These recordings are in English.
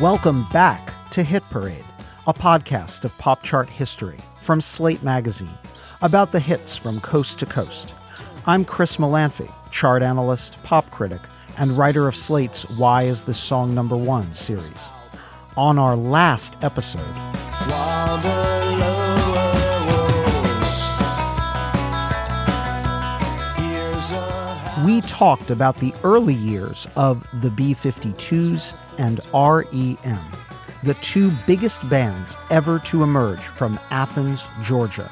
Welcome back to Hit Parade, a podcast of pop chart history from Slate Magazine about the hits from coast to coast. I'm Chris Molanphy, chart analyst, pop critic, and writer of Slate's Why Is This Song Number One series. On our last episode, we talked about the early years of the B 52s and REM, the two biggest bands ever to emerge from Athens, Georgia.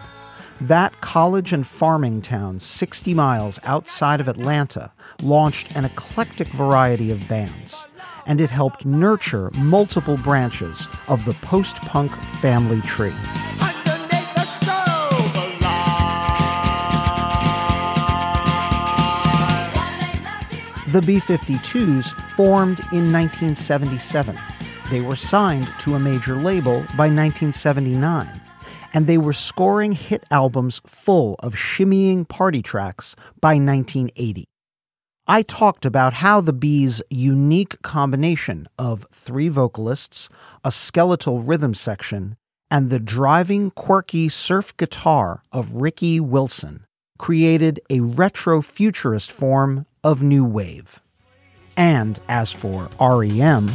That college and farming town 60 miles outside of Atlanta launched an eclectic variety of bands, and it helped nurture multiple branches of the post punk family tree. The B 52s formed in 1977. They were signed to a major label by 1979, and they were scoring hit albums full of shimmying party tracks by 1980. I talked about how the Bees' unique combination of three vocalists, a skeletal rhythm section, and the driving, quirky surf guitar of Ricky Wilson created a retro futurist form of new wave. And as for REM,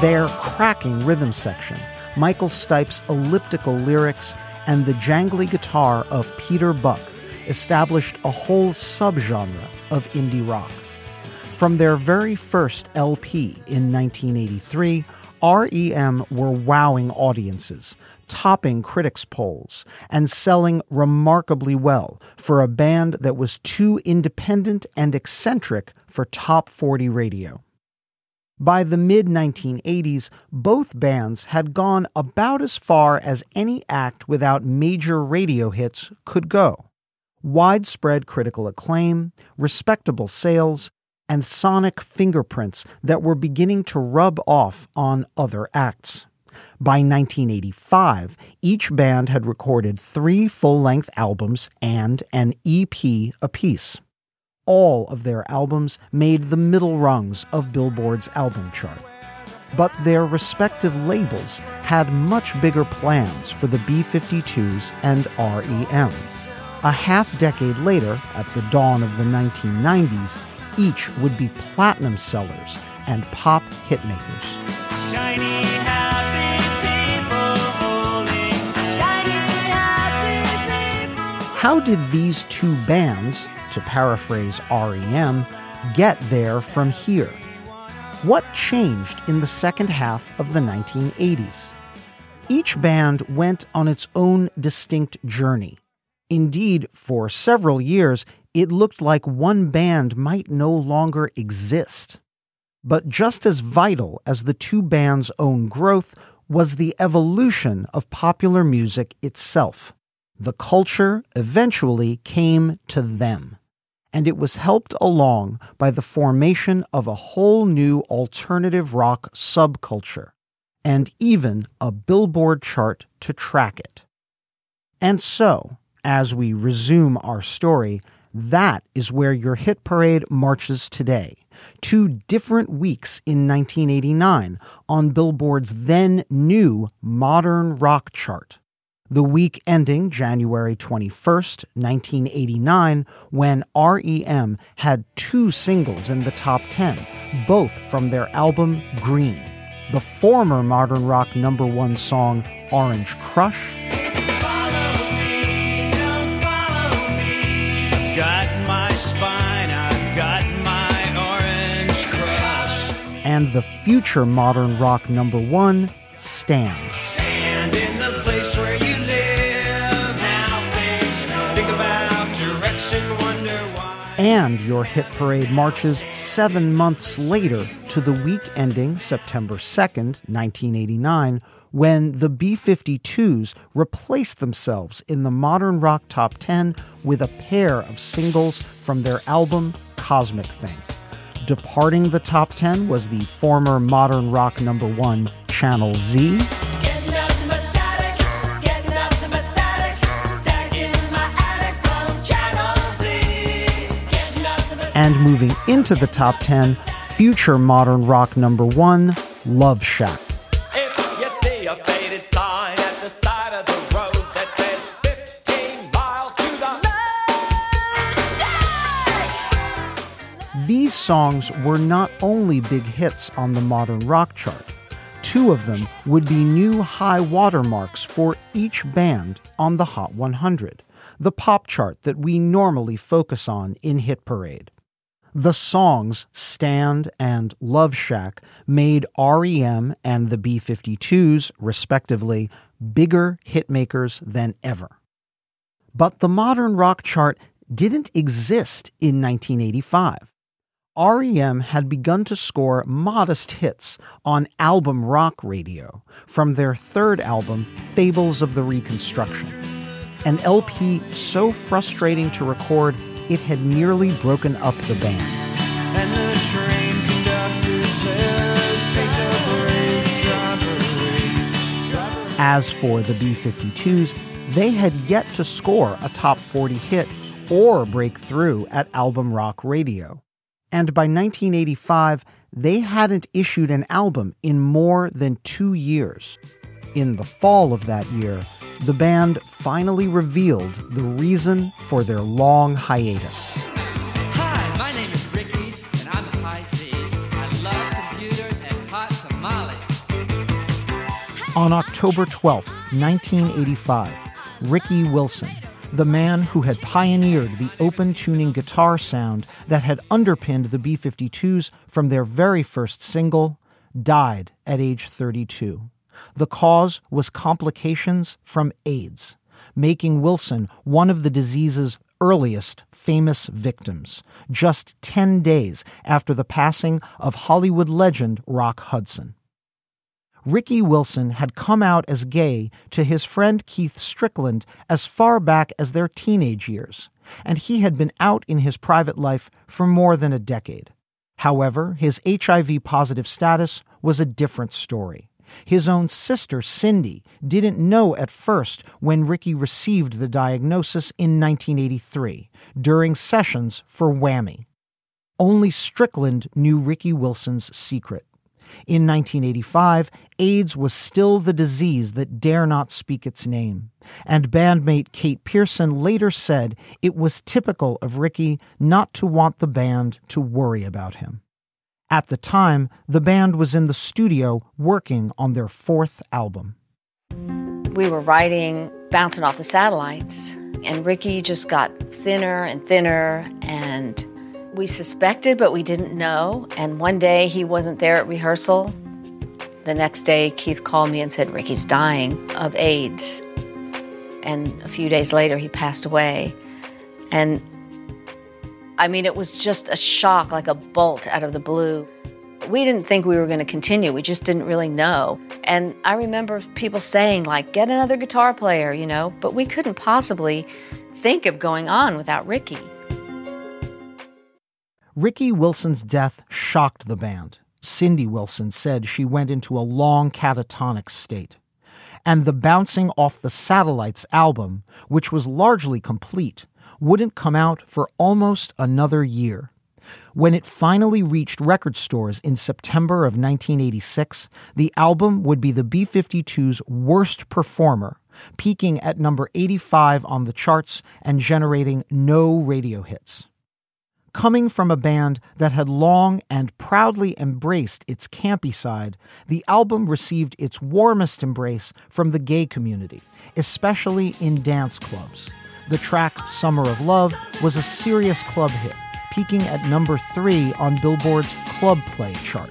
their cracking rhythm section, Michael Stipe's elliptical lyrics, and the jangly guitar of Peter Buck established a whole subgenre of indie rock. From their very first LP in 1983, REM were wowing audiences, topping critics' polls, and selling remarkably well for a band that was too independent and eccentric for top 40 radio. By the mid 1980s, both bands had gone about as far as any act without major radio hits could go. Widespread critical acclaim, respectable sales, and sonic fingerprints that were beginning to rub off on other acts. By 1985, each band had recorded three full length albums and an EP apiece. All of their albums made the middle rungs of Billboard's album chart. But their respective labels had much bigger plans for the B 52s and REM. A half decade later, at the dawn of the 1990s, each would be platinum sellers and pop hitmakers. Shiny, How did these two bands, to paraphrase REM, get there from here? What changed in the second half of the 1980s? Each band went on its own distinct journey. Indeed, for several years, it looked like one band might no longer exist. But just as vital as the two bands' own growth was the evolution of popular music itself. The culture eventually came to them, and it was helped along by the formation of a whole new alternative rock subculture, and even a Billboard chart to track it. And so, as we resume our story, that is where your hit parade marches today. Two different weeks in 1989 on Billboard's then new modern rock chart. The week ending January 21st, 1989, when REM had two singles in the top 10, both from their album Green. The former modern rock number one song, Orange Crush and the future modern rock number one, Stand. Stand in the place where you live. Now think about direction, wonder why. And your hit parade marches seven months later to the week ending September 2nd, 1989, when the B 52s replaced themselves in the modern rock top 10 with a pair of singles from their album Cosmic Thing. Departing the top 10 was the former modern rock number one, Channel Z. and moving into the top 10, future modern rock number one, Love Shack. These songs were not only big hits on the modern rock chart, two of them would be new high watermarks for each band on the Hot 100, the pop chart that we normally focus on in Hit Parade. The songs Stand and Love Shack made REM and the B 52s, respectively, bigger hitmakers than ever. But the modern rock chart didn't exist in 1985. REM had begun to score modest hits on album rock radio from their third album, Fables of the Reconstruction, an LP so frustrating to record it had nearly broken up the band. As for the B 52s, they had yet to score a top 40 hit or break through at album rock radio and by 1985, they hadn't issued an album in more than two years. In the fall of that year, the band finally revealed the reason for their long hiatus. Hi, my name is Ricky, and I'm a Pisces. I love computers and hot tamales. On October 12, 1985, Ricky Wilson, the man who had pioneered the open tuning guitar sound that had underpinned the B 52s from their very first single, died at age 32. The cause was complications from AIDS, making Wilson one of the disease's earliest famous victims, just 10 days after the passing of Hollywood legend Rock Hudson. Ricky Wilson had come out as gay to his friend Keith Strickland as far back as their teenage years, and he had been out in his private life for more than a decade. However, his HIV positive status was a different story. His own sister, Cindy, didn't know at first when Ricky received the diagnosis in 1983 during sessions for Whammy. Only Strickland knew Ricky Wilson's secret. In 1985, AIDS was still the disease that dare not speak its name, and bandmate Kate Pearson later said it was typical of Ricky not to want the band to worry about him. At the time, the band was in the studio working on their fourth album. We were writing Bouncing Off the Satellites, and Ricky just got thinner and thinner and we suspected, but we didn't know. And one day he wasn't there at rehearsal. The next day, Keith called me and said, Ricky's dying of AIDS. And a few days later, he passed away. And I mean, it was just a shock, like a bolt out of the blue. We didn't think we were going to continue. We just didn't really know. And I remember people saying, like, get another guitar player, you know, but we couldn't possibly think of going on without Ricky. Ricky Wilson's death shocked the band. Cindy Wilson said she went into a long catatonic state. And the Bouncing Off the Satellites album, which was largely complete, wouldn't come out for almost another year. When it finally reached record stores in September of 1986, the album would be the B 52's worst performer, peaking at number 85 on the charts and generating no radio hits coming from a band that had long and proudly embraced its campy side, the album received its warmest embrace from the gay community, especially in dance clubs. The track Summer of Love was a serious club hit, peaking at number three on Billboard's Club Play chart.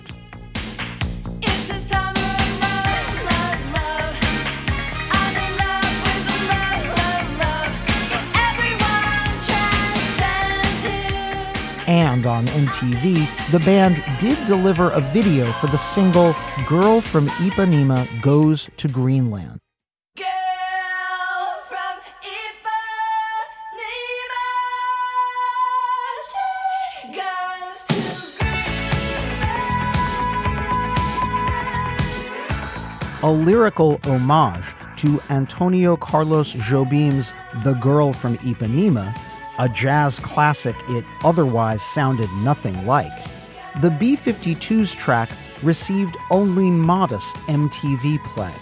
And on MTV, the band did deliver a video for the single Girl from Ipanema Goes to Greenland. a lyrical homage to Antonio Carlos Jobim's The Girl from Ipanema a jazz classic it otherwise sounded nothing like. The B 52's track received only modest MTV play.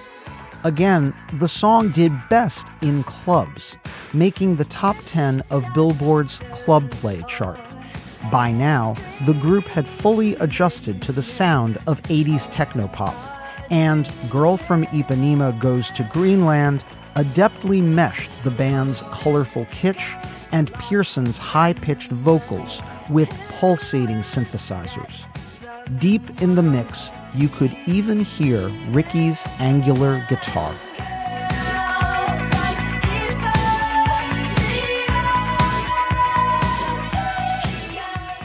Again, the song did best in clubs, making the top 10 of Billboard's Club Play chart. By now, the group had fully adjusted to the sound of 80s technopop, and Girl from Ipanema Goes to Greenland adeptly meshed the band's colorful kitsch and Pearson's high pitched vocals with pulsating synthesizers. Deep in the mix, you could even hear Ricky's angular guitar.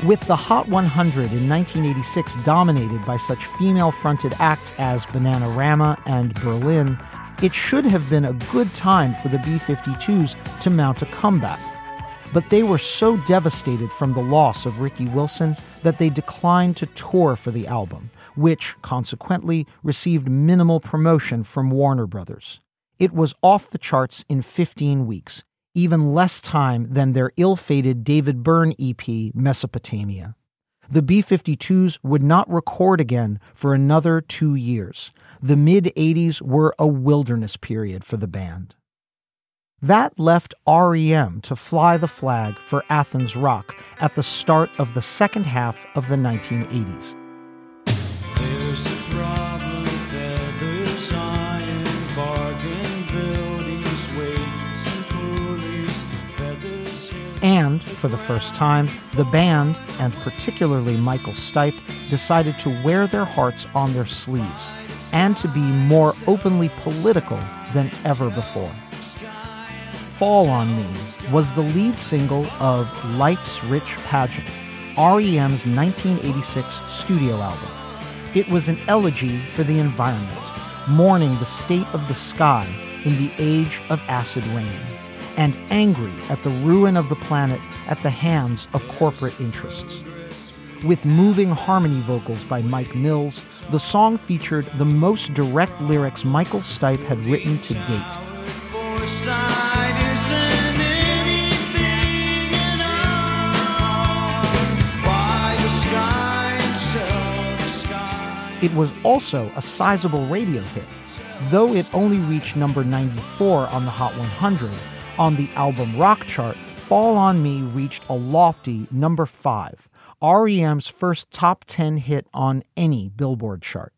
With the Hot 100 in 1986 dominated by such female fronted acts as Bananarama and Berlin, it should have been a good time for the B 52s to mount a comeback. But they were so devastated from the loss of Ricky Wilson that they declined to tour for the album, which consequently received minimal promotion from Warner Brothers. It was off the charts in 15 weeks, even less time than their ill fated David Byrne EP, Mesopotamia. The B 52s would not record again for another two years. The mid 80s were a wilderness period for the band. That left REM to fly the flag for Athens Rock at the start of the second half of the 1980s. And, for the first time, the band, and particularly Michael Stipe, decided to wear their hearts on their sleeves and to be more openly political than ever before. Fall on Me was the lead single of Life's Rich Pageant, REM's 1986 studio album. It was an elegy for the environment, mourning the state of the sky in the age of acid rain, and angry at the ruin of the planet at the hands of corporate interests. With moving harmony vocals by Mike Mills, the song featured the most direct lyrics Michael Stipe had written to date. It was also a sizable radio hit, though it only reached number 94 on the Hot 100. On the album rock chart, Fall on Me reached a lofty number 5, REM's first top 10 hit on any Billboard chart.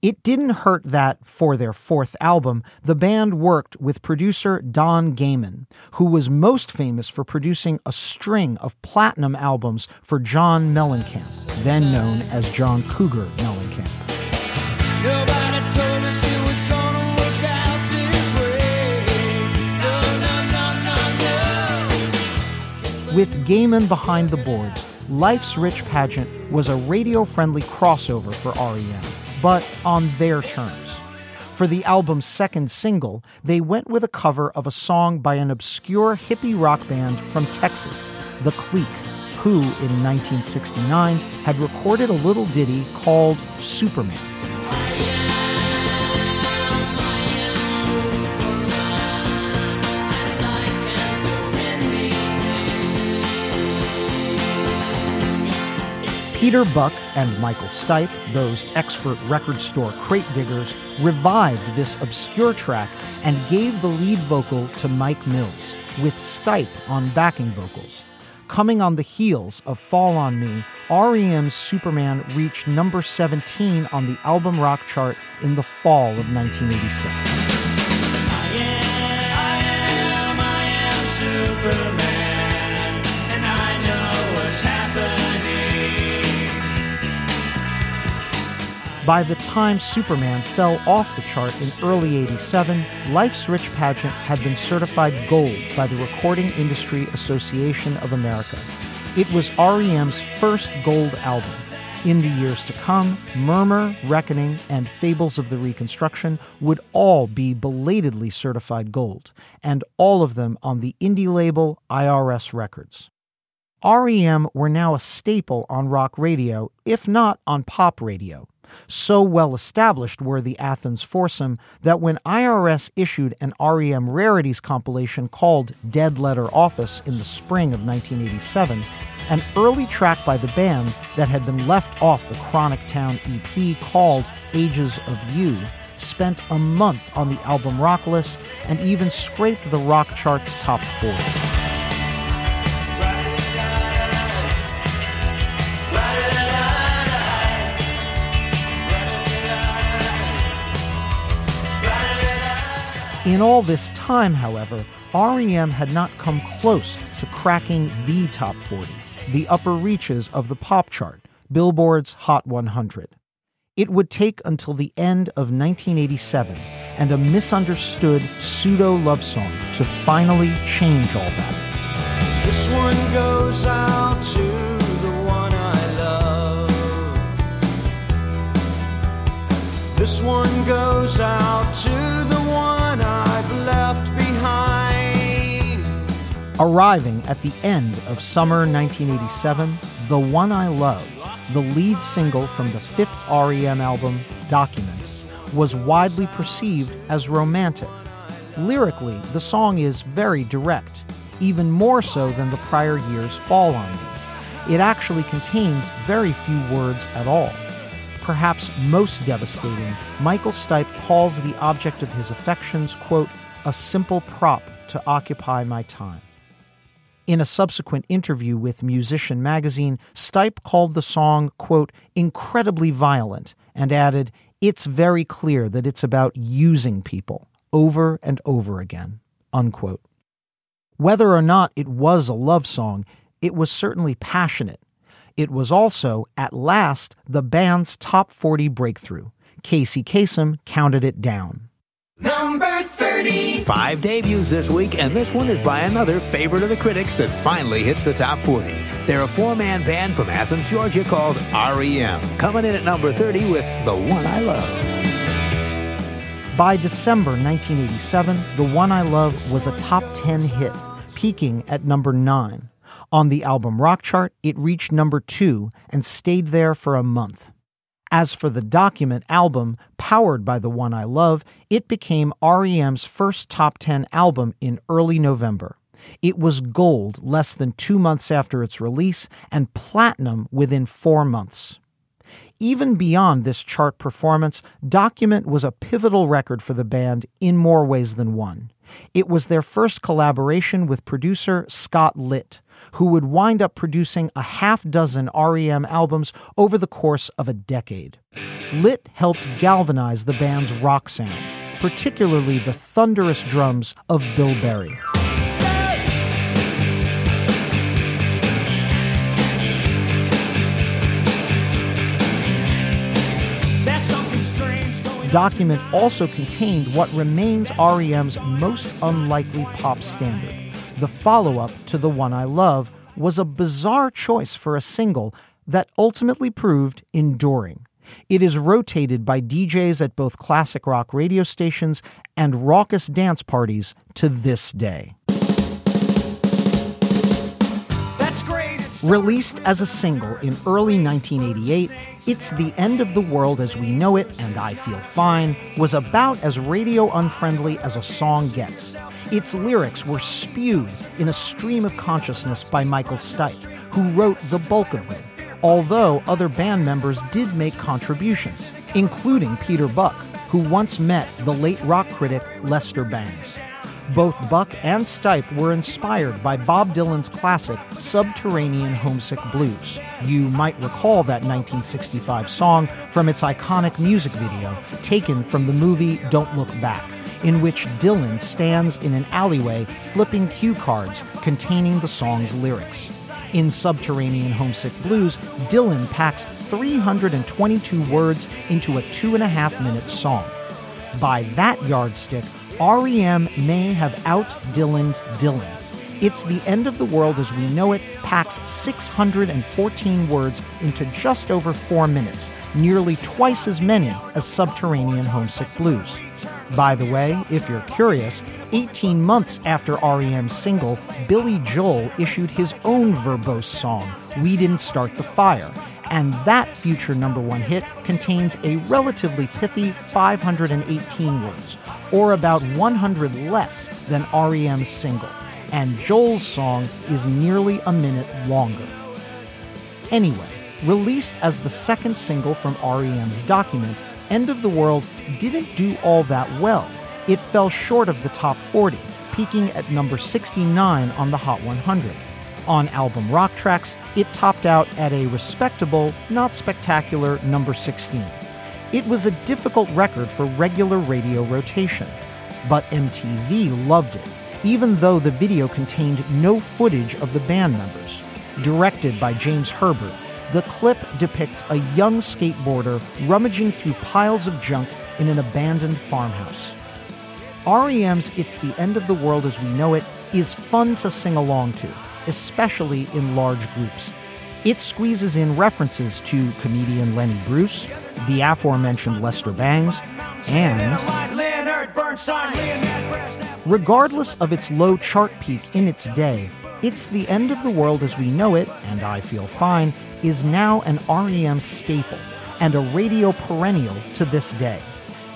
It didn't hurt that, for their fourth album, the band worked with producer Don Gehman, who was most famous for producing a string of platinum albums for John Mellencamp, then known as John Cougar Mellencamp. With Gehman behind the boards, Life's Rich Pageant was a radio friendly crossover for REM but on their terms. For the album's second single, they went with a cover of a song by an obscure hippie rock band from Texas, The Clique, who in 1969 had recorded a little ditty called Superman. Peter Buck and Michael Stipe, those expert record store crate diggers, revived this obscure track and gave the lead vocal to Mike Mills, with Stipe on backing vocals. Coming on the heels of Fall on Me, REM's Superman reached number 17 on the album rock chart in the fall of 1986. By the time Superman fell off the chart in early 87, Life's Rich Pageant had been certified gold by the Recording Industry Association of America. It was REM's first gold album. In the years to come, Murmur, Reckoning, and Fables of the Reconstruction would all be belatedly certified gold, and all of them on the indie label IRS Records. REM were now a staple on rock radio, if not on pop radio. So well established were the Athens foursome that when IRS issued an REM rarities compilation called Dead Letter Office in the spring of 1987, an early track by the band that had been left off the Chronic Town EP called Ages of You spent a month on the album rock list and even scraped the rock chart's top 40. In all this time, however, REM had not come close to cracking the top 40, the upper reaches of the pop chart, Billboard's Hot 100. It would take until the end of 1987 and a misunderstood pseudo love song to finally change all that. This one goes out to the one I love. This one goes out to the Arriving at the end of summer 1987, The One I Love, the lead single from the fifth REM album, Documents, was widely perceived as romantic. Lyrically, the song is very direct, even more so than the prior year's Fall on Me. It actually contains very few words at all. Perhaps most devastating, Michael Stipe calls the object of his affections, quote, a simple prop to occupy my time. In a subsequent interview with Musician magazine, Stipe called the song, quote, incredibly violent and added, it's very clear that it's about using people over and over again, unquote. Whether or not it was a love song, it was certainly passionate. It was also, at last, the band's top 40 breakthrough. Casey Kasem counted it down. Number 30. Five debuts this week, and this one is by another favorite of the critics that finally hits the top 40. They're a four man band from Athens, Georgia called REM, coming in at number 30 with The One I Love. By December 1987, The One I Love was a top 10 hit, peaking at number 9. On the album rock chart, it reached number 2 and stayed there for a month. As for the document album, powered by The One I Love, it became REM's first top 10 album in early November. It was gold less than two months after its release and platinum within four months. Even beyond this chart performance, Document was a pivotal record for the band in more ways than one. It was their first collaboration with producer Scott Litt, who would wind up producing a half dozen REM albums over the course of a decade. Litt helped galvanize the band's rock sound, particularly the thunderous drums of Bill Berry. The document also contained what remains REM's most unlikely pop standard. The follow up to The One I Love was a bizarre choice for a single that ultimately proved enduring. It is rotated by DJs at both classic rock radio stations and raucous dance parties to this day. Released as a single in early 1988, It's the End of the World as We Know It and I Feel Fine was about as radio unfriendly as a song gets. Its lyrics were spewed in a stream of consciousness by Michael Stipe, who wrote the bulk of them, although other band members did make contributions, including Peter Buck, who once met the late rock critic Lester Bangs. Both Buck and Stipe were inspired by Bob Dylan's classic Subterranean Homesick Blues. You might recall that 1965 song from its iconic music video, taken from the movie Don't Look Back, in which Dylan stands in an alleyway flipping cue cards containing the song's lyrics. In Subterranean Homesick Blues, Dylan packs 322 words into a two and a half minute song. By that yardstick, REM may have out Dylan'd Dylan. It's the End of the World as We Know It packs 614 words into just over four minutes, nearly twice as many as Subterranean Homesick Blues. By the way, if you're curious, 18 months after REM's single, Billy Joel issued his own verbose song, We Didn't Start the Fire, and that future number one hit contains a relatively pithy 518 words, or about 100 less than REM's single, and Joel's song is nearly a minute longer. Anyway, released as the second single from REM's document, End of the World didn't do all that well. It fell short of the top 40, peaking at number 69 on the Hot 100. On album Rock Tracks, it topped out at a respectable, not spectacular number 16. It was a difficult record for regular radio rotation, but MTV loved it, even though the video contained no footage of the band members. Directed by James Herbert, the clip depicts a young skateboarder rummaging through piles of junk in an abandoned farmhouse. REM's It's the End of the World as We Know It is fun to sing along to especially in large groups. It squeezes in references to comedian Lenny Bruce, the aforementioned Lester Bangs, and regardless of its low chart peak in its day, It's the End of the World as We Know It, and I Feel Fine, is now an REM staple and a radio perennial to this day.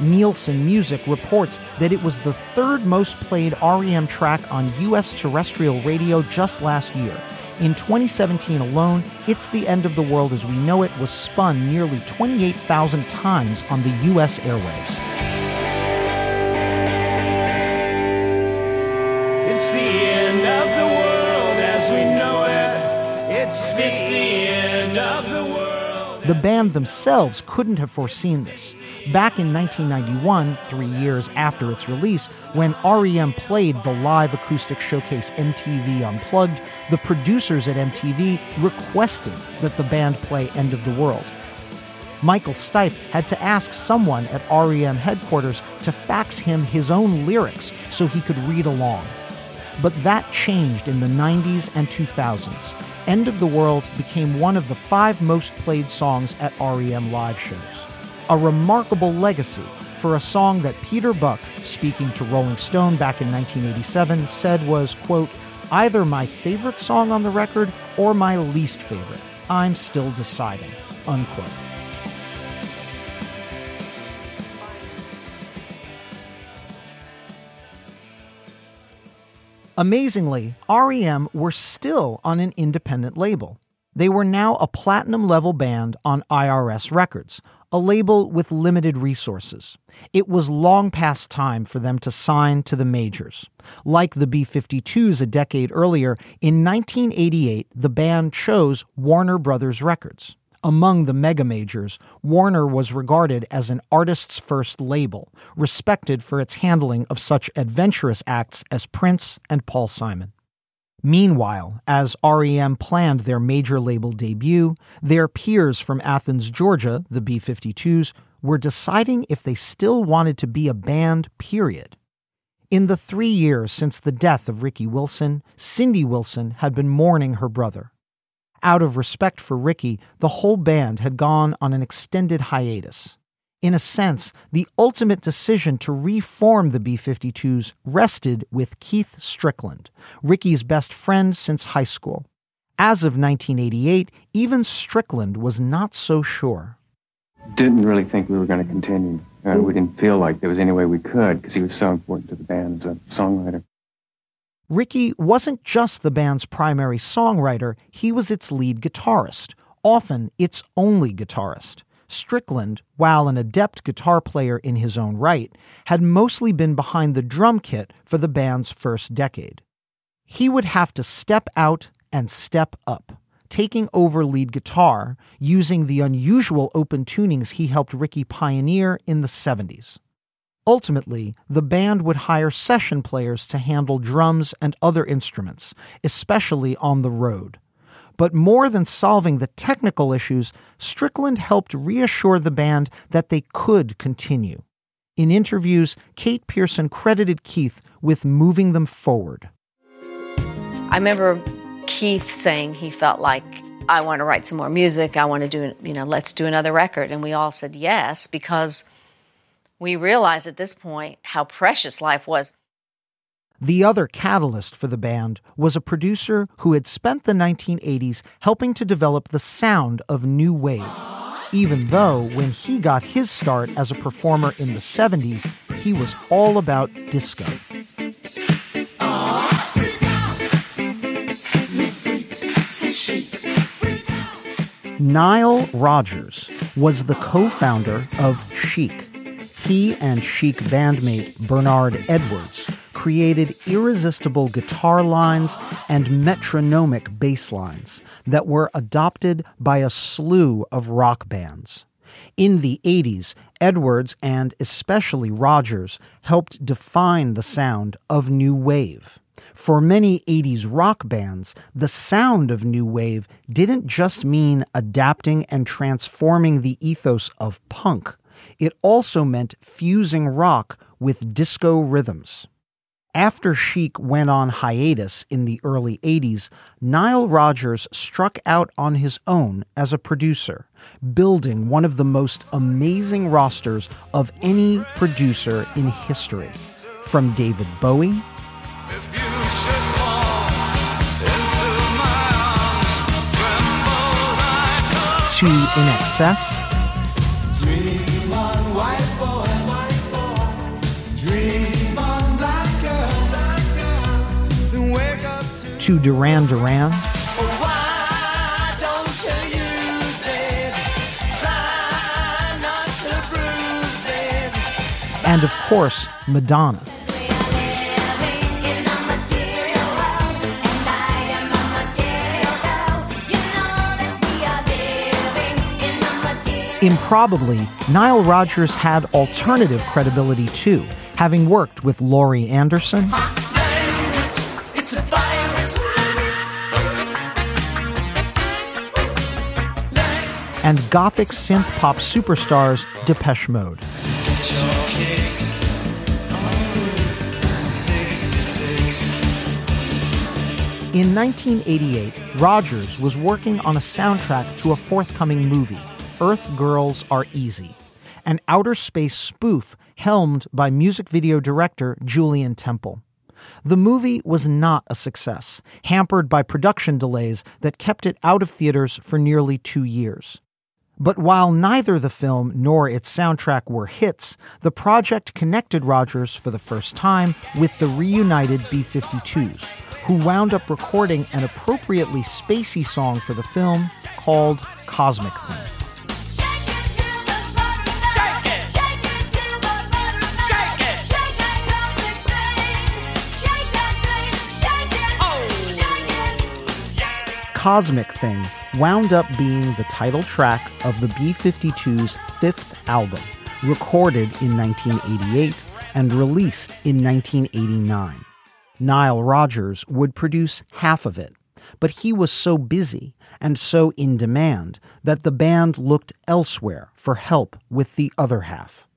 Nielsen Music reports that it was the third most played REM track on U.S. terrestrial radio just last year. In 2017 alone, It's the End of the World as We Know It was spun nearly 28,000 times on the U.S. airwaves. It's the end of the world as we know it. It's the, it's the end of the world. The band themselves couldn't have foreseen this. Back in 1991, three years after its release, when REM played the live acoustic showcase MTV Unplugged, the producers at MTV requested that the band play End of the World. Michael Stipe had to ask someone at REM headquarters to fax him his own lyrics so he could read along. But that changed in the 90s and 2000s. End of the World became one of the five most played songs at REM live shows a remarkable legacy for a song that Peter Buck, speaking to Rolling Stone back in 1987, said was, quote, either my favorite song on the record or my least favorite. I'm still deciding, unquote. Amazingly, REM were still on an independent label. They were now a platinum level band on IRS Records, a label with limited resources. It was long past time for them to sign to the majors. Like the B 52s a decade earlier, in 1988, the band chose Warner Brothers Records. Among the mega majors, Warner was regarded as an artist's first label, respected for its handling of such adventurous acts as Prince and Paul Simon. Meanwhile, as REM planned their major label debut, their peers from Athens, Georgia, the B 52s, were deciding if they still wanted to be a band, period. In the three years since the death of Ricky Wilson, Cindy Wilson had been mourning her brother. Out of respect for Ricky, the whole band had gone on an extended hiatus. In a sense, the ultimate decision to reform the B 52s rested with Keith Strickland, Ricky's best friend since high school. As of 1988, even Strickland was not so sure. Didn't really think we were going to continue. Uh, we didn't feel like there was any way we could because he was so important to the band as a songwriter. Ricky wasn't just the band's primary songwriter, he was its lead guitarist, often its only guitarist. Strickland, while an adept guitar player in his own right, had mostly been behind the drum kit for the band's first decade. He would have to step out and step up, taking over lead guitar using the unusual open tunings he helped Ricky pioneer in the 70s. Ultimately, the band would hire session players to handle drums and other instruments, especially on the road. But more than solving the technical issues, Strickland helped reassure the band that they could continue. In interviews, Kate Pearson credited Keith with moving them forward. I remember Keith saying he felt like I want to write some more music. I want to do, you know, let's do another record. And we all said yes because we realized at this point how precious life was. The other catalyst for the band was a producer who had spent the 1980s helping to develop the sound of new wave. Even though when he got his start as a performer in the 70s, he was all about disco. Nile Rodgers was the co founder of Chic. He and Chic bandmate Bernard Edwards created irresistible guitar lines and metronomic bass lines that were adopted by a slew of rock bands. In the 80s, Edwards and especially Rodgers helped define the sound of new wave. For many 80s rock bands, the sound of new wave didn't just mean adapting and transforming the ethos of punk. It also meant fusing rock with disco rhythms. After Chic went on hiatus in the early 80s, Nile Rodgers struck out on his own as a producer, building one of the most amazing rosters of any producer in history. From David Bowie to INXS to Duran Duran and of course Madonna. Improbably, Nile Rodgers had alternative credibility too, having worked with Laurie Anderson. And gothic synth pop superstars Depeche Mode. In 1988, Rodgers was working on a soundtrack to a forthcoming movie, Earth Girls Are Easy, an outer space spoof helmed by music video director Julian Temple. The movie was not a success, hampered by production delays that kept it out of theaters for nearly two years. But while neither the film nor its soundtrack were hits, the project connected Rodgers for the first time with the reunited B 52s, who wound up recording an appropriately spacey song for the film called Cosmic Thing. Cosmic Thing wound up being the title track of the B 52's fifth album, recorded in 1988 and released in 1989. Nile Rodgers would produce half of it, but he was so busy and so in demand that the band looked elsewhere for help with the other half.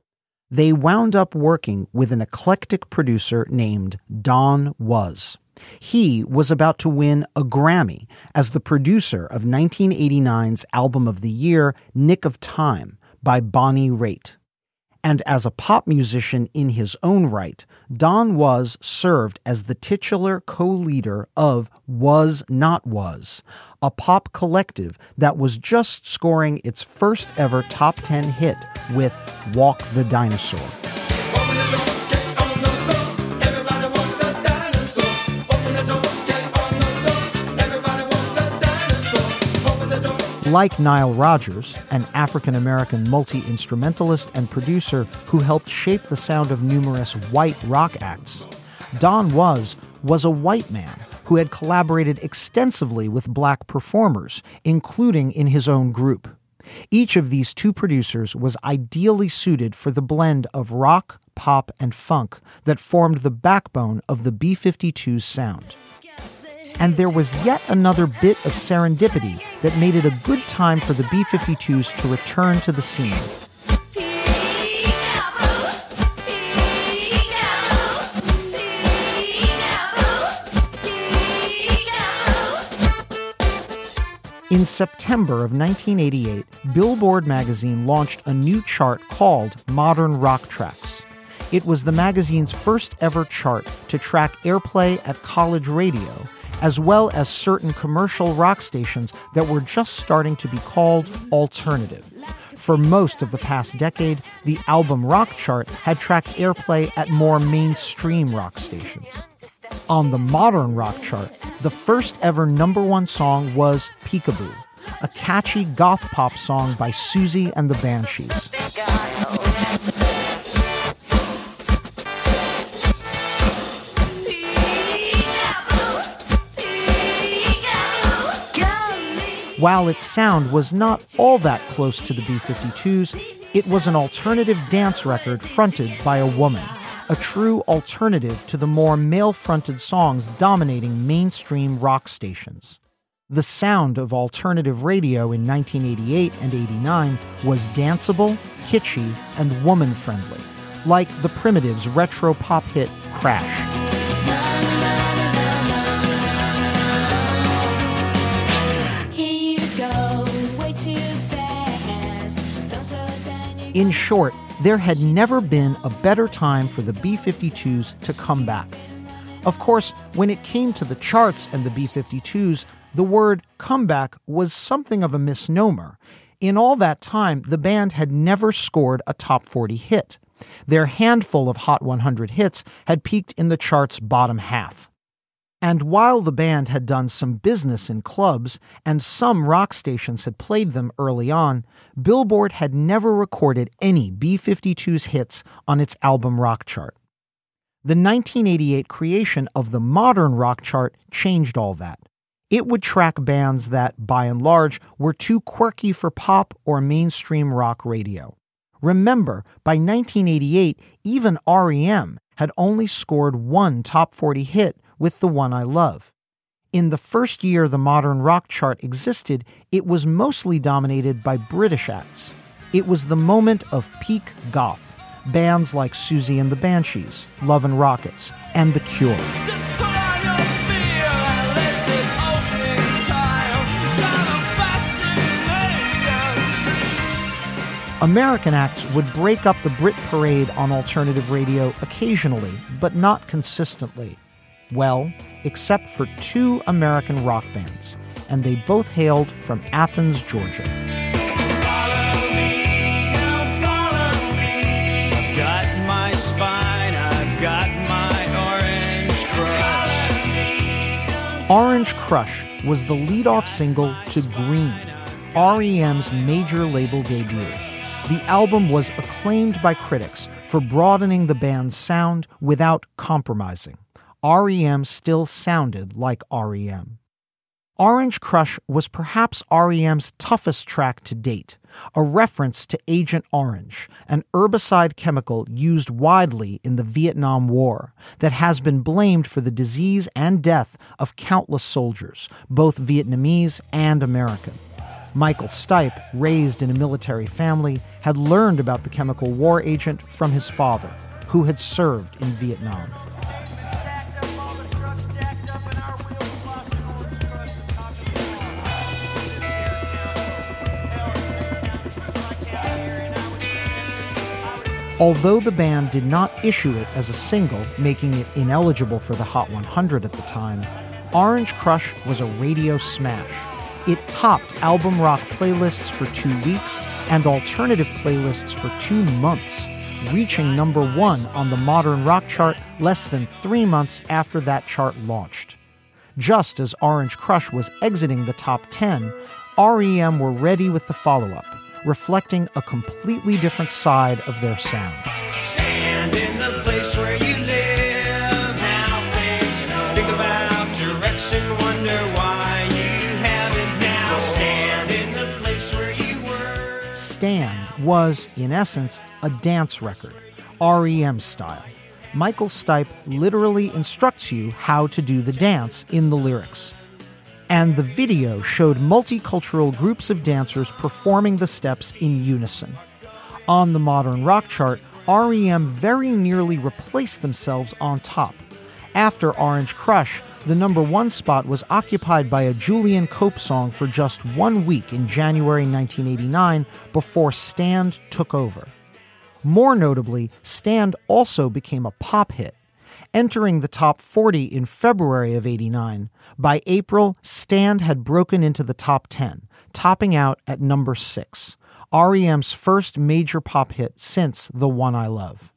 They wound up working with an eclectic producer named Don Was. He was about to win a Grammy as the producer of 1989's album of the year, Nick of Time, by Bonnie Raitt. And as a pop musician in his own right, Don Was served as the titular co leader of Was Not Was, a pop collective that was just scoring its first ever top 10 hit with Walk the Dinosaur. Like Nile Rodgers, an African American multi instrumentalist and producer who helped shape the sound of numerous white rock acts, Don Was was a white man who had collaborated extensively with black performers, including in his own group. Each of these two producers was ideally suited for the blend of rock, pop, and funk that formed the backbone of the B 52's sound. And there was yet another bit of serendipity that made it a good time for the B 52s to return to the scene. In September of 1988, Billboard magazine launched a new chart called Modern Rock Tracks. It was the magazine's first ever chart to track airplay at college radio, as well as certain commercial rock stations that were just starting to be called alternative. For most of the past decade, the album rock chart had tracked airplay at more mainstream rock stations. On the modern rock chart, the first ever number one song was Peekaboo, a catchy goth pop song by Siouxsie and the Banshees. While its sound was not all that close to the B 52s, it was an alternative dance record fronted by a woman, a true alternative to the more male fronted songs dominating mainstream rock stations. The sound of alternative radio in 1988 and 89 was danceable, kitschy, and woman friendly, like the Primitives' retro pop hit Crash. In short, there had never been a better time for the B 52s to come back. Of course, when it came to the charts and the B 52s, the word comeback was something of a misnomer. In all that time, the band had never scored a top 40 hit. Their handful of Hot 100 hits had peaked in the chart's bottom half. And while the band had done some business in clubs and some rock stations had played them early on, Billboard had never recorded any B 52's hits on its album rock chart. The 1988 creation of the modern rock chart changed all that. It would track bands that, by and large, were too quirky for pop or mainstream rock radio. Remember, by 1988, even REM had only scored one top 40 hit with The One I Love. In the first year the modern rock chart existed, it was mostly dominated by British acts. It was the moment of peak goth, bands like Siouxsie and the Banshees, Love and Rockets, and The Cure. American acts would break up the Brit parade on alternative radio occasionally, but not consistently. Well, except for two American rock bands, and they both hailed from Athens, Georgia. Orange Crush was the lead-off single to Green, REM's major label debut. The album was acclaimed by critics for broadening the band's sound without compromising. REM still sounded like REM. Orange Crush was perhaps REM's toughest track to date, a reference to Agent Orange, an herbicide chemical used widely in the Vietnam War that has been blamed for the disease and death of countless soldiers, both Vietnamese and American. Michael Stipe, raised in a military family, had learned about the chemical war agent from his father, who had served in Vietnam. Although the band did not issue it as a single, making it ineligible for the Hot 100 at the time, Orange Crush was a radio smash. It topped album rock playlists for two weeks and alternative playlists for two months, reaching number one on the modern rock chart less than three months after that chart launched. Just as Orange Crush was exiting the top 10, REM were ready with the follow up reflecting a completely different side of their sound. Stand in the place where you live. Now face think about direction, wonder why you haven't now. Stand in the place where you were. Stand was, in essence, a dance record, REM style. Michael Stipe literally instructs you how to do the dance in the lyrics and the video showed multicultural groups of dancers performing the steps in unison. On the modern rock chart, REM very nearly replaced themselves on top. After Orange Crush, the number one spot was occupied by a Julian Cope song for just one week in January 1989 before Stand took over. More notably, Stand also became a pop hit, entering the top 40 in February of 89. By April, Stand had broken into the top 10, topping out at number 6, REM's first major pop hit since The One I Love.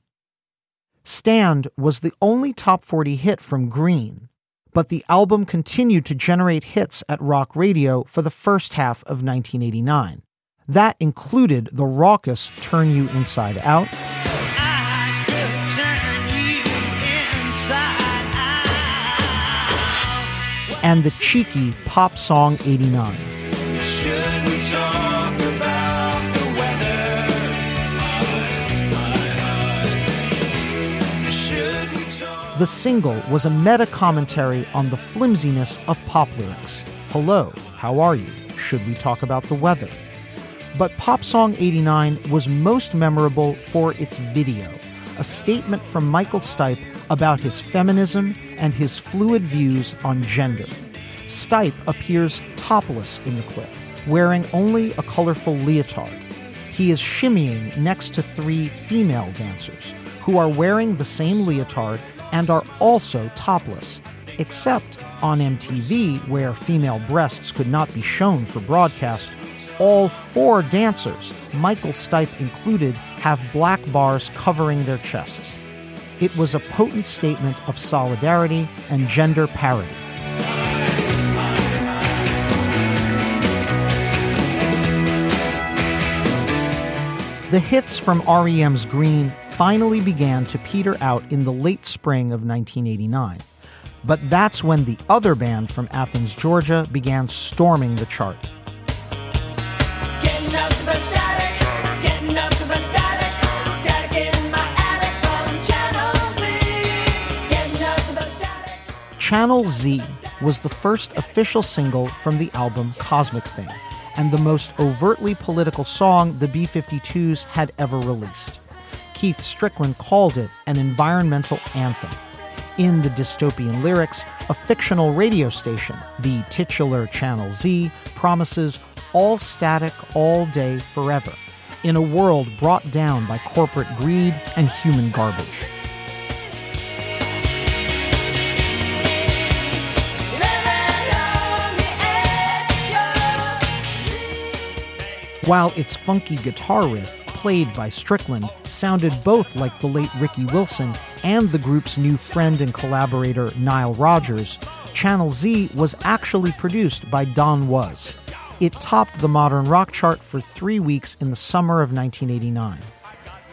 Stand was the only top 40 hit from Green, but the album continued to generate hits at rock radio for the first half of 1989. That included the raucous Turn You Inside Out, and the cheeky pop song 89. Should we talk about the weather? Should we talk? The single was a meta commentary on the flimsiness of pop lyrics. Hello, how are you? Should we talk about the weather? But Pop Song 89 was most memorable for its video, a statement from Michael Stipe about his feminism and his fluid views on gender. Stipe appears topless in the clip, wearing only a colorful leotard. He is shimmying next to three female dancers who are wearing the same leotard and are also topless, except on MTV, where female breasts could not be shown for broadcast. All four dancers, Michael Stipe included, have black bars covering their chests. It was a potent statement of solidarity and gender parity. The hits from REM's Green finally began to peter out in the late spring of 1989. But that's when the other band from Athens, Georgia began storming the chart. Channel Z was the first official single from the album Cosmic Thing, and the most overtly political song the B 52s had ever released. Keith Strickland called it an environmental anthem. In the dystopian lyrics, a fictional radio station, the titular Channel Z, promises all static all day forever in a world brought down by corporate greed and human garbage. While its funky guitar riff, played by Strickland, sounded both like the late Ricky Wilson and the group's new friend and collaborator Nile Rodgers, Channel Z was actually produced by Don Was. It topped the modern rock chart for three weeks in the summer of 1989.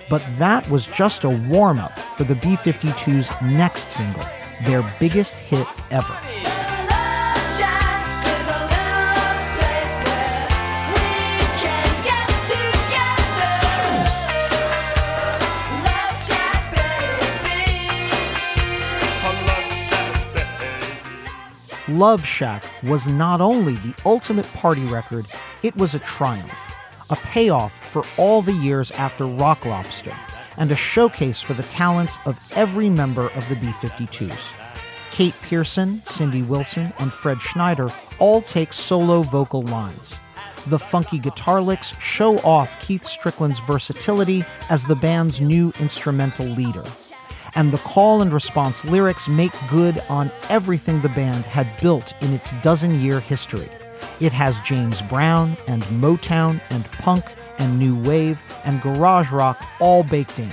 But that was just a warm up for the B 52's next single, their biggest hit ever. Love Shack was not only the ultimate party record, it was a triumph, a payoff for all the years after Rock Lobster, and a showcase for the talents of every member of the B 52s. Kate Pierson, Cindy Wilson, and Fred Schneider all take solo vocal lines. The funky guitar licks show off Keith Strickland's versatility as the band's new instrumental leader and the call and response lyrics make good on everything the band had built in its dozen year history. It has James Brown and Motown and punk and new wave and garage rock all baked in.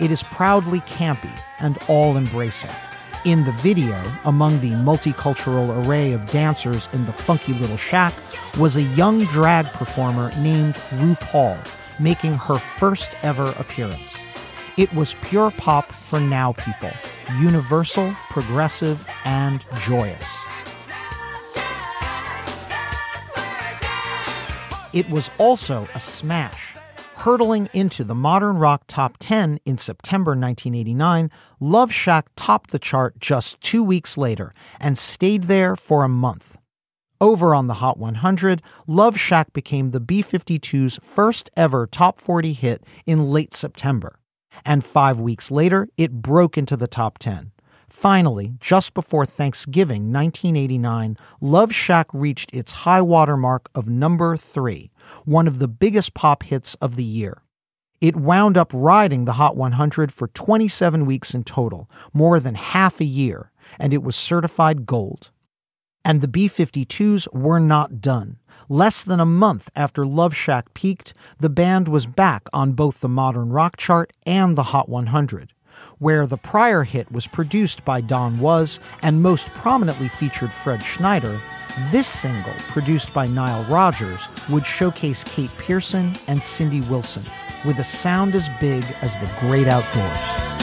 It is proudly campy and all embracing. In the video, among the multicultural array of dancers in the funky little shack, was a young drag performer named RuPaul, making her first ever appearance. It was pure pop for now people, universal, progressive, and joyous. It was also a smash. Hurtling into the modern rock top 10 in September 1989, Love Shack topped the chart just two weeks later and stayed there for a month. Over on the Hot 100, Love Shack became the B 52's first ever top 40 hit in late September. And five weeks later, it broke into the top 10. Finally, just before Thanksgiving 1989, Love Shack reached its high water mark of number three, one of the biggest pop hits of the year. It wound up riding the Hot 100 for 27 weeks in total, more than half a year, and it was certified gold. And the B 52s were not done. Less than a month after Love Shack peaked, the band was back on both the modern rock chart and the Hot 100. Where the prior hit was produced by Don Was and most prominently featured Fred Schneider, this single, produced by Nile Rodgers, would showcase Kate Pierson and Cindy Wilson with a sound as big as the great outdoors.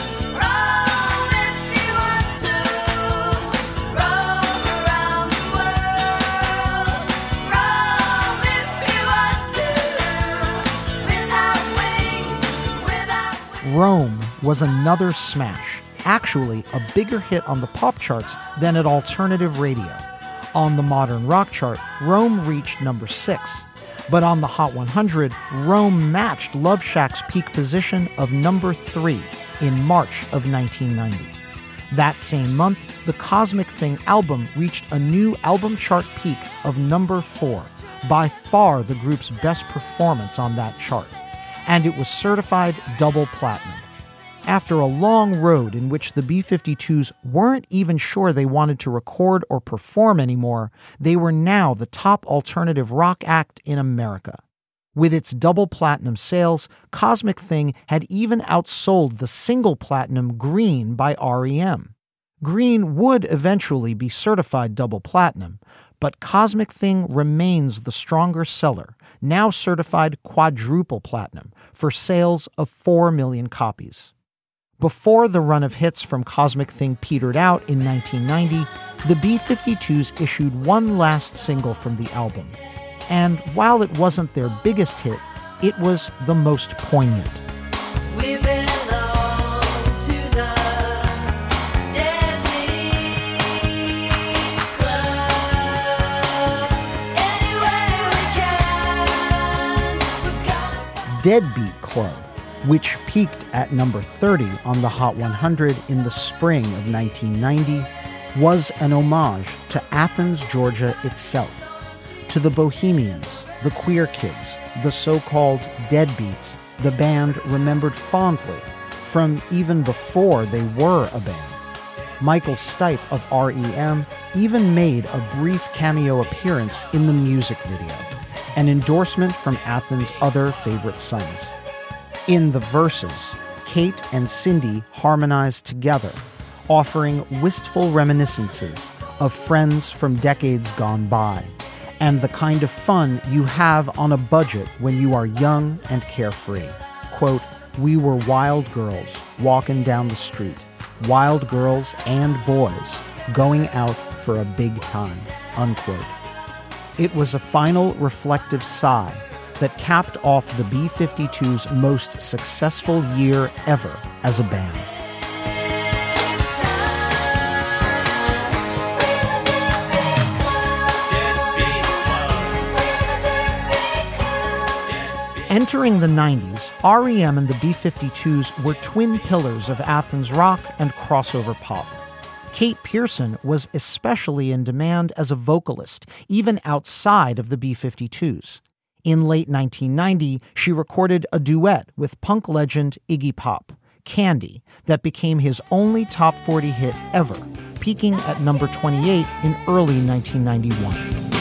Rome was another smash, actually a bigger hit on the pop charts than at alternative radio. On the modern rock chart, Rome reached number six. But on the Hot 100, Rome matched Love Shack's peak position of number three in March of 1990. That same month, the Cosmic Thing album reached a new album chart peak of number four, by far the group's best performance on that chart. And it was certified double platinum. After a long road in which the B 52s weren't even sure they wanted to record or perform anymore, they were now the top alternative rock act in America. With its double platinum sales, Cosmic Thing had even outsold the single platinum Green by REM. Green would eventually be certified double platinum, but Cosmic Thing remains the stronger seller, now certified quadruple platinum, for sales of 4 million copies. Before the run of hits from Cosmic Thing petered out in 1990, the B 52s issued one last single from the album. And while it wasn't their biggest hit, it was the most poignant. Deadbeat Club, which peaked at number 30 on the Hot 100 in the spring of 1990, was an homage to Athens, Georgia itself, to the Bohemians, the queer kids, the so called deadbeats the band remembered fondly from even before they were a band. Michael Stipe of REM even made a brief cameo appearance in the music video, an endorsement from Athens' other favorite sons. In the verses, Kate and Cindy harmonize together, offering wistful reminiscences of friends from decades gone by, and the kind of fun you have on a budget when you are young and carefree. Quote, We were wild girls walking down the street, wild girls and boys going out for a big time. Unquote. It was a final reflective sigh that capped off the B 52's most successful year ever as a band. Entering the 90s, REM and the B 52s were twin pillars of Athens rock and crossover pop. Kate Pierson was especially in demand as a vocalist, even outside of the B 52s. In late 1990, she recorded a duet with punk legend Iggy Pop, Candy, that became his only top 40 hit ever, peaking at number 28 in early 1991.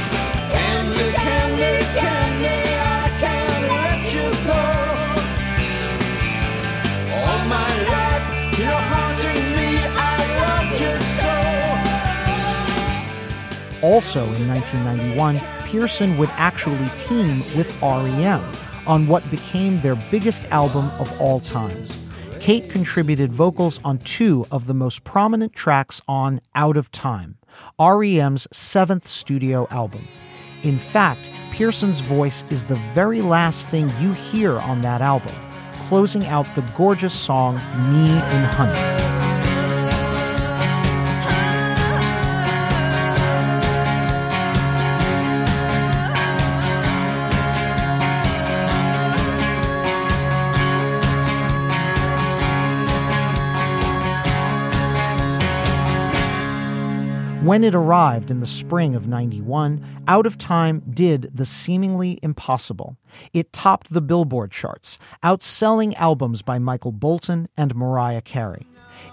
Also in 1991, Pierson would actually team with REM on what became their biggest album of all time. Kate contributed vocals on two of the most prominent tracks on Out of Time, REM's seventh studio album. In fact, Pierson's voice is the very last thing you hear on that album, closing out the gorgeous song Me in Honey. When it arrived in the spring of 91, Out of Time did the seemingly impossible. It topped the Billboard charts, outselling albums by Michael Bolton and Mariah Carey.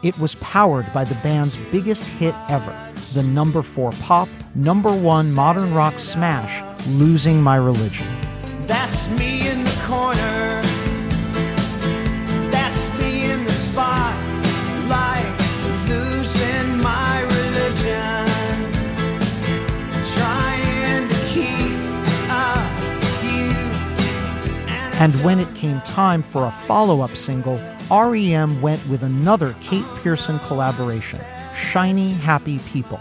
It was powered by the band's biggest hit ever, the number four pop, number one modern rock smash, Losing My Religion. That's me in the corner. And when it came time for a follow up single, REM went with another Kate Pierson collaboration, Shiny Happy People,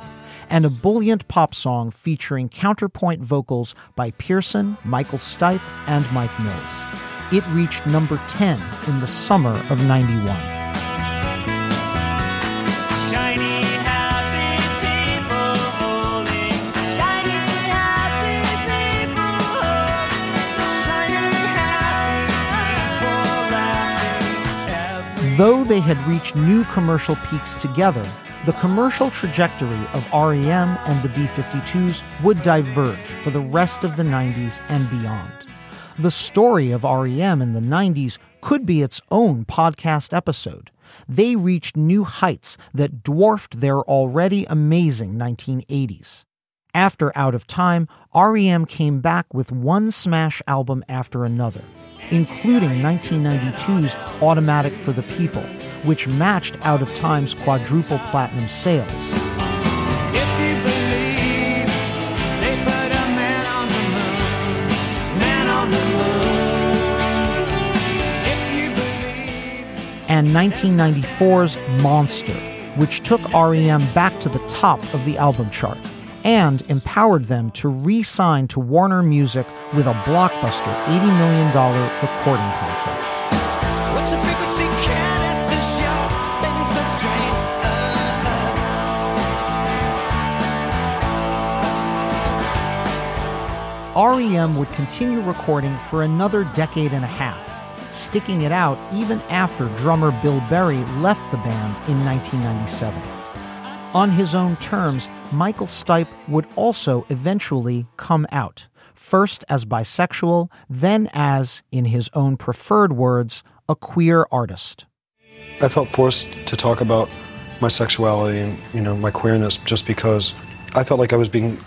and a buoyant pop song featuring counterpoint vocals by Pierson, Michael Stipe, and Mike Mills. It reached number 10 in the summer of 91. Though they had reached new commercial peaks together, the commercial trajectory of REM and the B 52s would diverge for the rest of the 90s and beyond. The story of REM in the 90s could be its own podcast episode. They reached new heights that dwarfed their already amazing 1980s. After Out of Time, REM came back with one smash album after another, including 1992's Automatic for the People, which matched Out of Time's quadruple platinum sales. If you believe they put a man on the moon, man on the moon. If you believe. and 1994's Monster, which took REM back to the top of the album chart and empowered them to re sign to Warner Music with a blockbuster $80 million recording contract. What's the frequency count at the shop? Been so drained. REM would continue recording for another decade and a half, sticking it out even after drummer Bill Berry left the band in 1997. On his own terms, Michael Stipe would also eventually come out, first as bisexual, then as, in his own preferred words, a queer artist. I felt forced to talk about my sexuality and you know my queerness just because I felt like I was being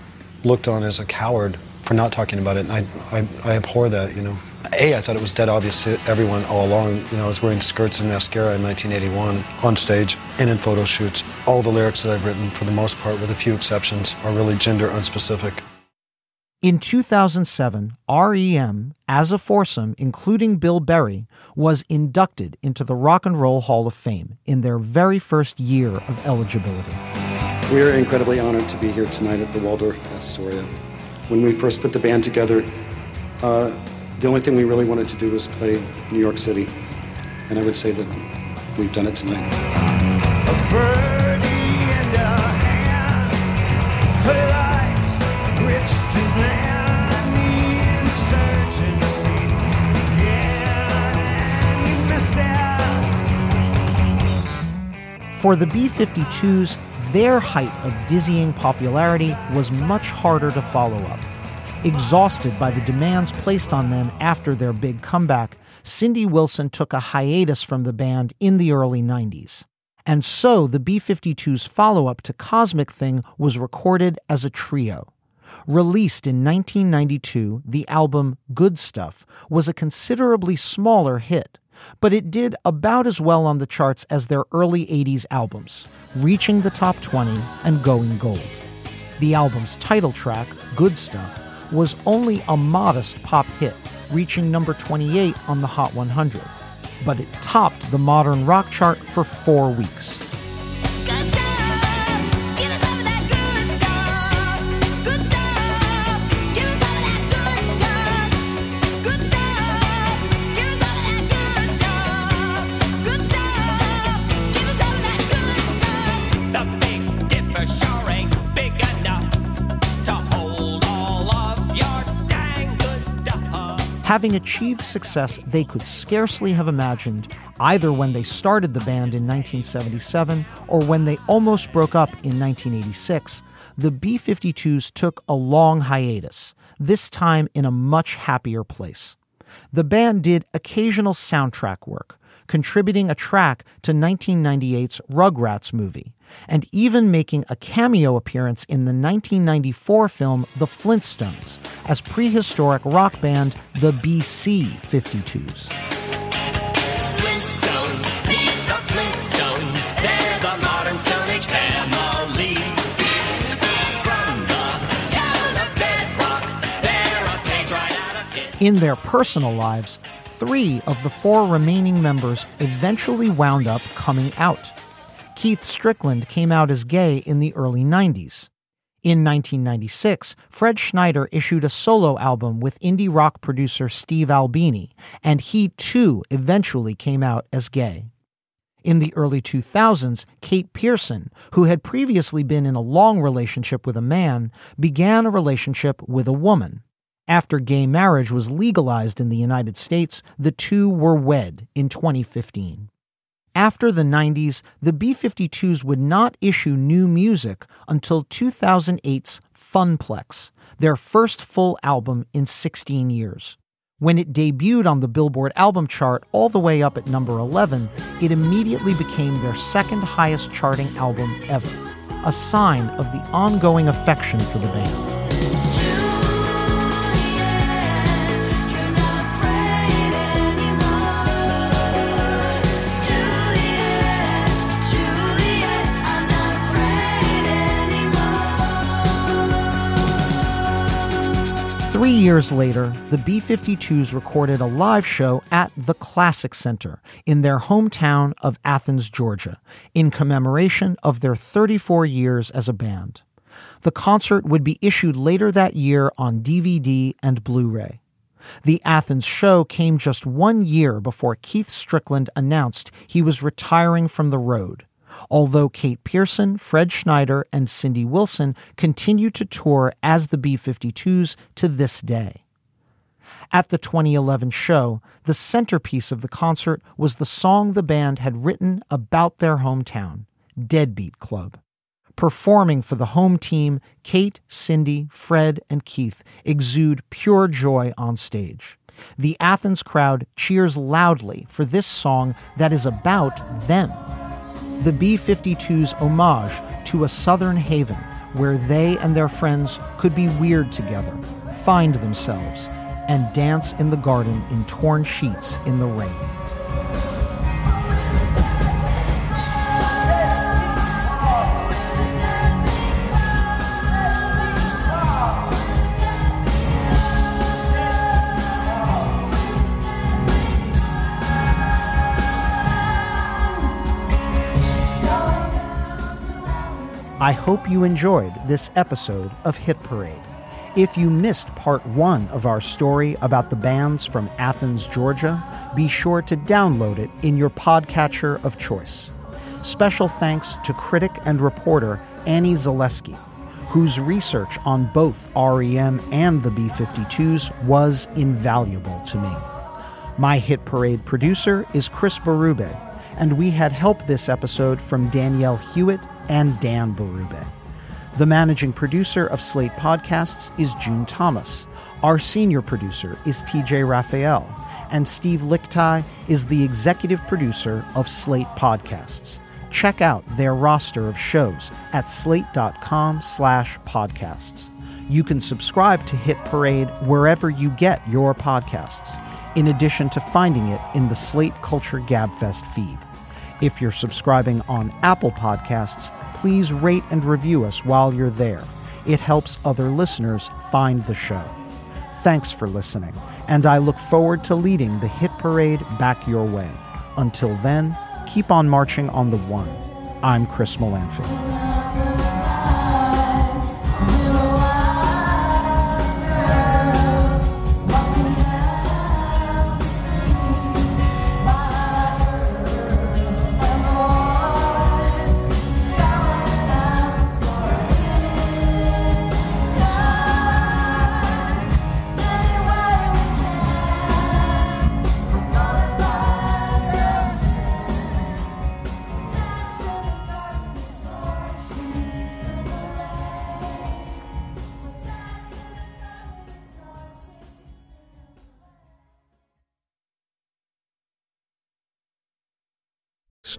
looked on as a coward for not talking about it, and I I, I abhor that. You know, a I thought it was dead obvious to everyone all along. You know, I was wearing skirts and mascara in 1981 on stage and in photo shoots. All the lyrics that I've written, for the most part, with a few exceptions, are really gender unspecific. In 2007, REM, as a foursome, including Bill Berry, was inducted into the Rock and Roll Hall of Fame in their very first year of eligibility. We are incredibly honored to be here tonight at the Waldorf Astoria. When we first put the band together, uh, the only thing we really wanted to do was play New York City. And I would say that we've done it tonight. A birdie and a hand for life's richest land. The insurgency began, and you missed out. For the B 52s, their height of dizzying popularity was much harder to follow up. Exhausted by the demands placed on them after their big comeback, Cindy Wilson took a hiatus from the band in the early 90s. And so the B 52's follow up to Cosmic Thing was recorded as a trio. Released in 1992, the album Good Stuff was a considerably smaller hit, but it did about as well on the charts as their early 80s albums, reaching the top 20 and going gold. The album's title track, Good Stuff, was only a modest pop hit, reaching number 28 on the Hot 100, but it topped the modern rock chart for four weeks. Having achieved success they could scarcely have imagined either when they started the band in 1977 or when they almost broke up in 1986, the B 52s took a long hiatus, this time in a much happier place. The band did occasional soundtrack work, contributing a track to 1998's Rugrats movie, and even making a cameo appearance in the 1994 film The Flintstones as prehistoric rock band the BC 52s. Flintstones, meet the Flintstones. They're the modern Stone Age family. From the town of Bedrock, they're a page right out of history. In their personal lives, three of the four remaining members eventually wound up coming out. Keith Strickland came out as gay in the early 90s. In 1996, Fred Schneider issued a solo album with indie rock producer Steve Albini, and he too eventually came out as gay. In the early 2000s, Kate Pierson, who had previously been in a long relationship with a man, began a relationship with a woman. After gay marriage was legalized in the United States, the two were wed in 2015. After the 90s, the B 52s would not issue new music until 2008's Funplex, their first full album in 16 years. When it debuted on the Billboard album chart all the way up at number 11, it immediately became their second highest charting album ever, a sign of the ongoing affection for the band. Three years later, the B 52s recorded a live show at the Classic Center in their hometown of Athens, Georgia, in commemoration of their 34 years as a band. The concert would be issued later that year on DVD and Blu ray. The Athens show came just one year before Keith Strickland announced he was retiring from the road although Kate Pierson, Fred Schneider, and Cindy Wilson continue to tour as the B 52s to this day. At the 2011 show, the centerpiece of the concert was the song the band had written about their hometown, Deadbeat Club. Performing for the home team, Kate, Cindy, Fred, and Keith exude pure joy on stage. The Athens crowd cheers loudly for this song that is about them the B 52's homage to a southern haven where they and their friends could be weird together, find themselves, and dance in the garden in torn sheets in the rain. I hope you enjoyed this episode of Hit Parade. If you missed part one of our story about the bands from Athens, Georgia, be sure to download it in your podcatcher of choice. Special thanks to critic and reporter Annie Zaleski, whose research on both REM and the B 52s was invaluable to me. My Hit Parade producer is Chris Berube, and we had help this episode from Danielle Hewitt and Dan Berube. The managing producer of Slate Podcasts is June Thomas. Our senior producer is TJ Raphael. And Steve Lickteig is the executive producer of Slate Podcasts. Check out their roster of shows at slate.com slash podcasts. You can subscribe to Hit Parade wherever you get your podcasts, in addition to finding it in the Slate Culture Gabfest feed. If you're subscribing on Apple Podcasts, please rate and review us while you're there. It helps other listeners find the show. Thanks for listening, and I look forward to leading the hit parade back your way. Until then, keep on marching on the one. I'm Chris Molanphy.